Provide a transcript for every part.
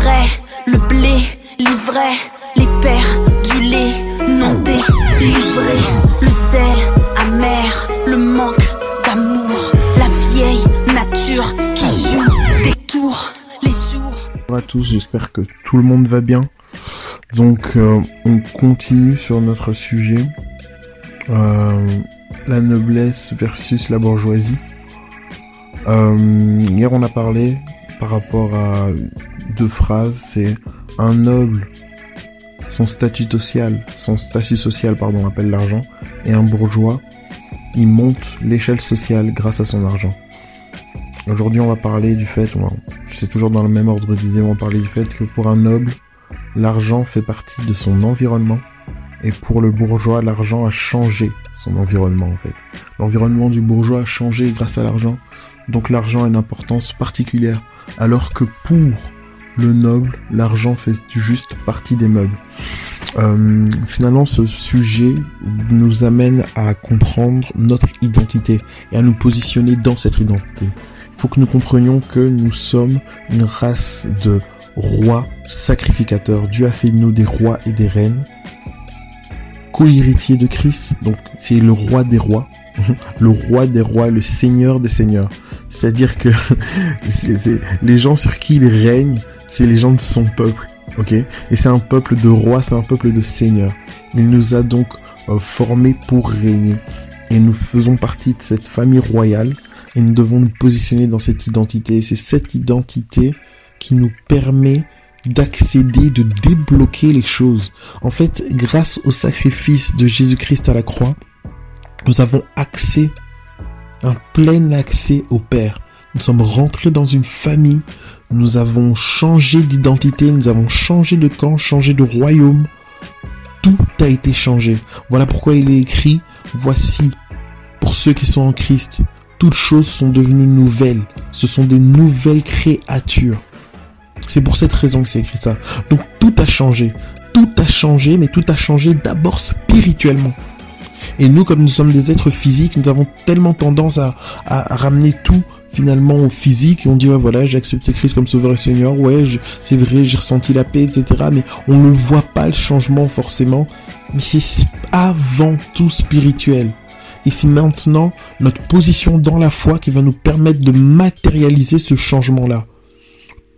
vrais, le blé, les vrais, les pères, du lait, non délivré, le sel amer, le manque d'amour, la vieille nature qui joue des tours, les jours. Bonjour à tous, j'espère que tout le monde va bien. Donc euh, on continue sur notre sujet, euh, la noblesse versus la bourgeoisie. Euh, hier on a parlé par rapport à deux phrases, c'est un noble, son statut social, son statut social pardon appelle l'argent, et un bourgeois, il monte l'échelle sociale grâce à son argent. Aujourd'hui on va parler du fait, c'est toujours dans le même ordre d'idée, on va parler du fait que pour un noble, l'argent fait partie de son environnement. Et pour le bourgeois, l'argent a changé son environnement en fait. L'environnement du bourgeois a changé grâce à l'argent. Donc l'argent a une importance particulière. Alors que pour le noble, l'argent fait juste partie des meubles. Euh, finalement, ce sujet nous amène à comprendre notre identité et à nous positionner dans cette identité. Il faut que nous comprenions que nous sommes une race de roi, sacrificateur. Dieu a fait de nous des rois et des reines, co-héritiers de Christ. Donc c'est le roi des rois, le roi des rois, le seigneur des seigneurs. C'est-à-dire que c'est les gens sur qui il règne, c'est les gens de son peuple. Ok? Et c'est un peuple de rois, c'est un peuple de seigneurs. Il nous a donc euh, formés pour régner. Et nous faisons partie de cette famille royale. Et nous devons nous positionner dans cette identité. Et c'est cette identité qui nous permet d'accéder, de débloquer les choses. En fait, grâce au sacrifice de Jésus-Christ à la croix, nous avons accès, un plein accès au Père. Nous sommes rentrés dans une famille, nous avons changé d'identité, nous avons changé de camp, changé de royaume. Tout a été changé. Voilà pourquoi il est écrit, voici, pour ceux qui sont en Christ, toutes choses sont devenues nouvelles. Ce sont des nouvelles créatures. C'est pour cette raison que c'est écrit ça. Donc tout a changé. Tout a changé, mais tout a changé d'abord spirituellement. Et nous, comme nous sommes des êtres physiques, nous avons tellement tendance à, ramener tout finalement physique. Et on dit, ouais, voilà, j'ai accepté Christ comme sauveur et Seigneur. Ouais, c'est vrai, j'ai ressenti la paix, etc. Mais on ne voit pas le changement forcément. Mais c'est avant tout spirituel. Et c'est maintenant notre position dans la foi qui va nous permettre de matérialiser ce changement-là.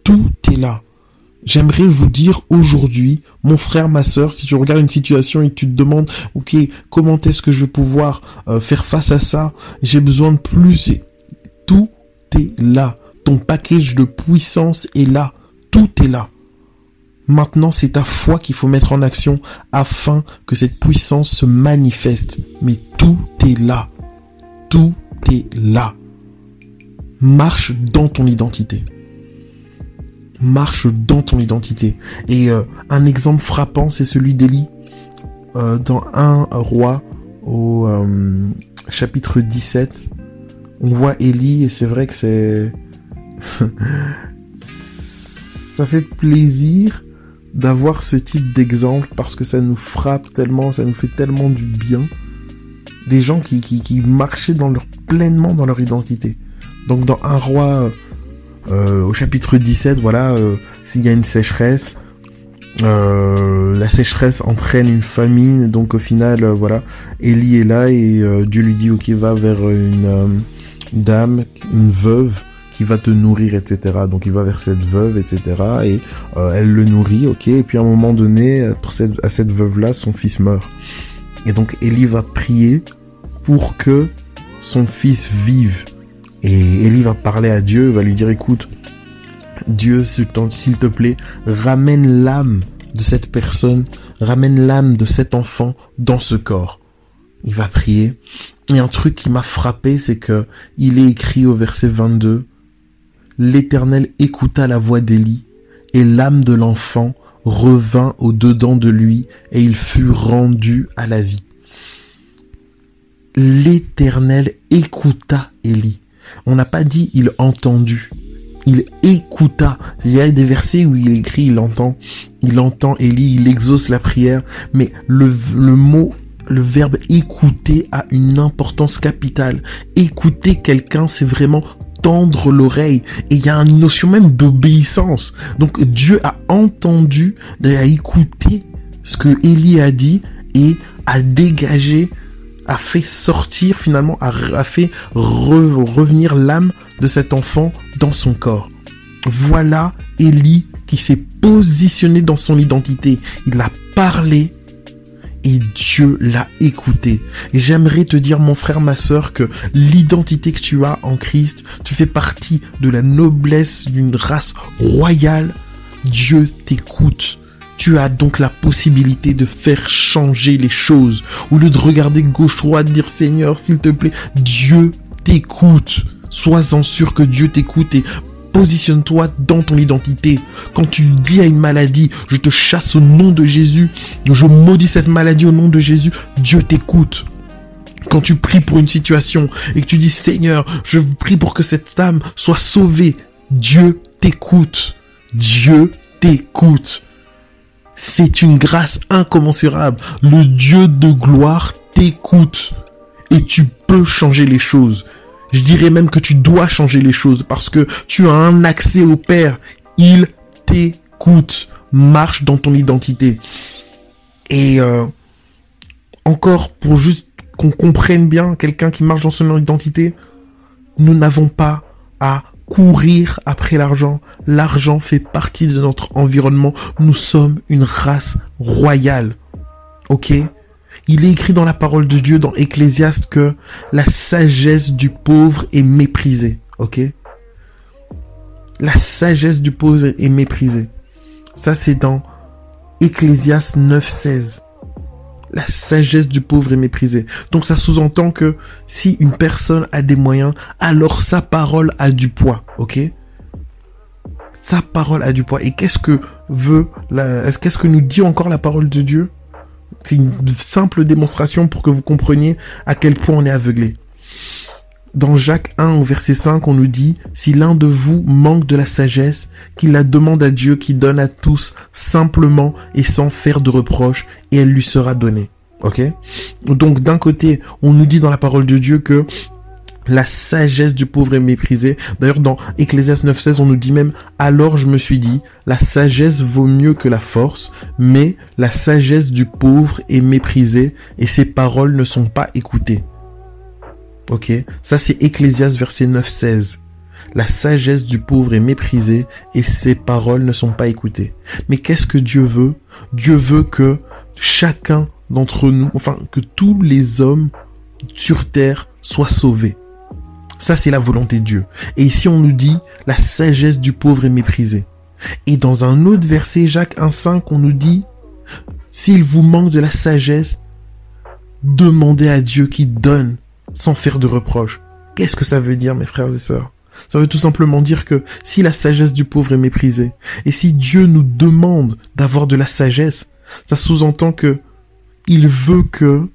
Tout est là. J'aimerais vous dire aujourd'hui, mon frère, ma soeur, si tu regardes une situation et tu te demandes, ok, comment est-ce que je vais pouvoir euh, faire face à ça? J'ai besoin de plus. tout là. Ton package de puissance est là. Tout est là. Maintenant, c'est ta foi qu'il faut mettre en action afin que cette puissance se manifeste. Mais tout est là. Tout est là. Marche dans ton identité marche dans ton identité. Et euh, un exemple frappant, c'est celui d'Élie euh, dans un roi au euh, chapitre 17. On voit Élie et c'est vrai que c'est ça fait plaisir d'avoir ce type d'exemple parce que ça nous frappe tellement, ça nous fait tellement du bien. Des gens qui, qui, qui marchaient dans leur, pleinement dans leur identité. Donc dans un roi euh, au chapitre 17, voilà, euh, s'il y a une sécheresse, euh, la sécheresse entraîne une famine, donc au final, voilà, Ellie est là et Dieu lui dit, ok, va vers une dame, une veuve, qui va te nourrir, etc. Donc il va vers cette veuve, etc. Et elle le nourrit, ok. Et puis à un moment donné, pour cette, à cette veuve-là, son fils meurt. Et donc Ellie va prier pour que son fils vive. Et Élie va parler à Dieu, va lui dire écoute, Dieu, s'il te plaît, ramène l'âme de cette personne, ramène l'âme de cet enfant dans ce corps. Il va prier. Et un truc qui m'a frappé, c'est que il est écrit au verset 22, L'Éternel écouta la voix d'Élie, et l'âme de l'enfant revint au dedans de lui, et il fut rendu à la vie. L'Éternel écouta Élie. On n'a pas dit il entendu. Il écouta. Il y a des versets où il écrit il entend. Il entend Élie, il exauce la prière. Mais le, le mot, le verbe écouter a une importance capitale. Écouter quelqu'un, c'est vraiment tendre l'oreille. Et il y a une notion même d'obéissance. Donc Dieu a entendu, a écouté ce que Élie a dit et a dégagé, a fait sortir finalement, a, fait revenir l'âme de cet enfant dans son corps. Voilà Élie qui s'est positionné dans son identité. Il a parlé et Dieu l'a écouté. Et j'aimerais te dire, mon frère, ma sœur, que l'identité que tu as en Christ, tu fais partie de la noblesse d'une race royale. Dieu t'écoute. Tu as donc la possibilité de faire changer les choses. Au lieu de regarder gauche-droite, dire Seigneur, s'il te plaît, Dieu t'écoute. Sois-en sûr que Dieu t'écoute et Positionne-toi dans ton identité. Quand tu dis à une maladie, je te chasse au nom de Jésus, je maudis cette maladie au nom de Jésus, Dieu t'écoute. Quand tu pries pour une situation et que tu dis Seigneur, je prie pour que cette âme soit sauvée, Dieu t'écoute. Dieu t'écoute. C'est une grâce incommensurable. Le Dieu de gloire t'écoute. Et tu peux changer les choses. Je dirais même que tu dois changer les choses parce que tu as un accès au Père. Il t'écoute. Marche dans ton identité. Et euh, encore pour juste qu'on comprenne bien quelqu'un qui marche dans son identité, nous n'avons pas à courir après l'argent. L'argent fait partie de notre environnement. Nous sommes une race royale. Ok? Il est écrit dans la parole de Dieu, dans Ecclésiaste, que la sagesse du pauvre est méprisée. Ok? La sagesse du pauvre est méprisée. Ça, c'est dans Ecclésiaste 9.16. La sagesse du pauvre est méprisée. Donc ça sous-entend que si une personne a des moyens, alors sa parole a du poids. Ok? Sa parole a du poids. Et qu'est-ce que veut la... Qu'est-ce que nous dit encore la parole de Dieu? C'est une simple démonstration pour que vous compreniez à quel point on est aveuglé. Dans Jacques 1 au verset 5, on nous dit, si l'un de vous manque de la sagesse, qu'il la demande à Dieu qui donne à tous simplement et sans faire de reproches, et elle lui sera donnée. Ok? Donc d'un côté, on nous dit dans la parole de Dieu que la sagesse du pauvre est méprisée. D'ailleurs, dans Ecclésias 9.16, on nous dit même, alors je me suis dit, la sagesse vaut mieux que la force, mais la sagesse du pauvre est méprisée et ses paroles ne sont pas écoutées. Ok? Ça, c'est Ecclésias verset 9.16. La sagesse du pauvre est méprisée et ses paroles ne sont pas écoutées. Mais qu'est-ce que Dieu veut? Dieu veut que chacun d'entre nous, enfin que tous les hommes sur terre soient sauvés. Ça, c'est la volonté de Dieu. Et ici, on nous dit, la sagesse du pauvre est méprisée. Et dans un autre verset, Jacques 1.5, on nous dit, s'il vous manque de la sagesse, demandez à Dieu qui donne sans faire de reproches. Qu'est-ce que ça veut dire, mes frères et sœurs? Ça veut tout simplement dire que si la sagesse du pauvre est méprisée, et si Dieu nous demande d'avoir de la sagesse, ça sous-entend que il veut que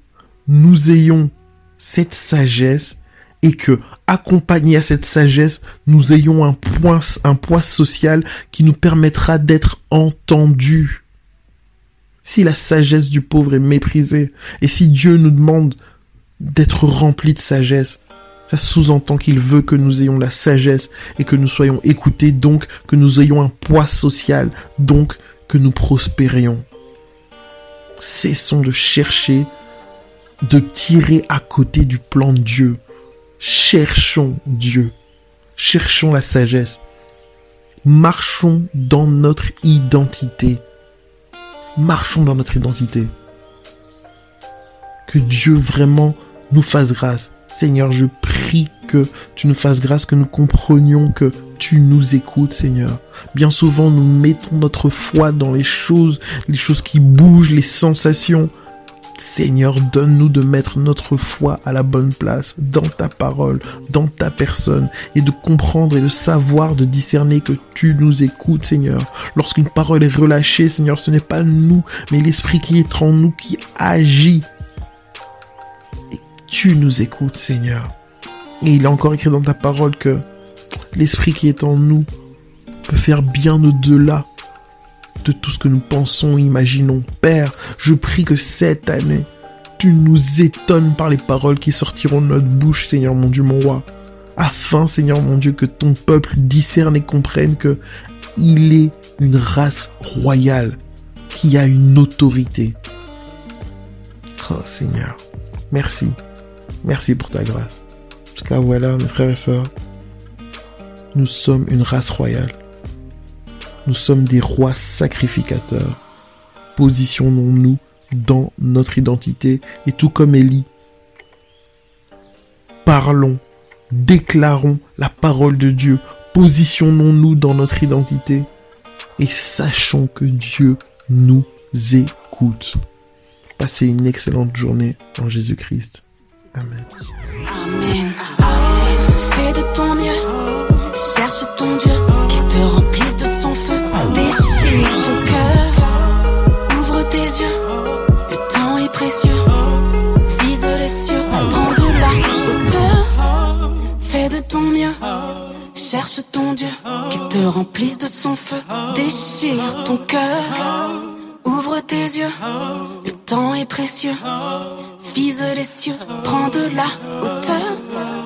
nous ayons cette sagesse et que, accompagné à cette sagesse, nous ayons un un poids social qui nous permettra d'être entendus. Si la sagesse du pauvre est méprisée, et si Dieu nous demande d'être remplis de sagesse, ça sous-entend qu'il veut que nous ayons la sagesse et que nous soyons écoutés, donc que nous ayons un poids social, donc que nous prospérions. Cessons de chercher, de tirer à côté du plan de Dieu. Cherchons Dieu. Cherchons la sagesse. Marchons dans notre identité. Marchons dans notre identité. Que Dieu vraiment nous fasse grâce. Seigneur, je prie que tu nous fasses grâce, que nous comprenions que tu nous écoutes, Seigneur. Bien souvent, nous mettons notre foi dans les choses, les choses qui bougent, les sensations. Seigneur, donne-nous de mettre notre foi à la bonne place, dans ta parole, dans ta personne, et de comprendre et de savoir, de discerner que tu nous écoutes, Seigneur. Lorsqu'une parole est relâchée, Seigneur, ce n'est pas nous, mais l'Esprit qui est en nous qui agit. Et tu nous écoutes, Seigneur. Et il est encore écrit dans ta parole que l'Esprit qui est en nous peut faire bien au-delà tout ce que nous pensons, imaginons. Père, je prie que cette année, tu nous étonnes par les paroles qui sortiront de notre bouche, Seigneur mon Dieu, mon roi. afin, Seigneur mon Dieu, que ton peuple discerne et comprenne que il est une race royale qui a une autorité. Oh Seigneur, merci. Merci pour ta grâce. Parce que voilà, mes frères et sœurs, nous sommes une race royale. Nous sommes des rois sacrificateurs. Positionnons-nous dans notre identité et tout comme Élie, parlons, déclarons la parole de Dieu, positionnons-nous dans notre identité et sachons que Dieu nous écoute. Passez une excellente journée en Jésus-Christ. Amen. Amen. Fais de ton mieux. Cherche ton Dieu. Dieu. Qu'il te remplisse de son feu. Déchire ton cœur. Ouvre tes yeux. Le temps est précieux. Vise les cieux, prends de la hauteur.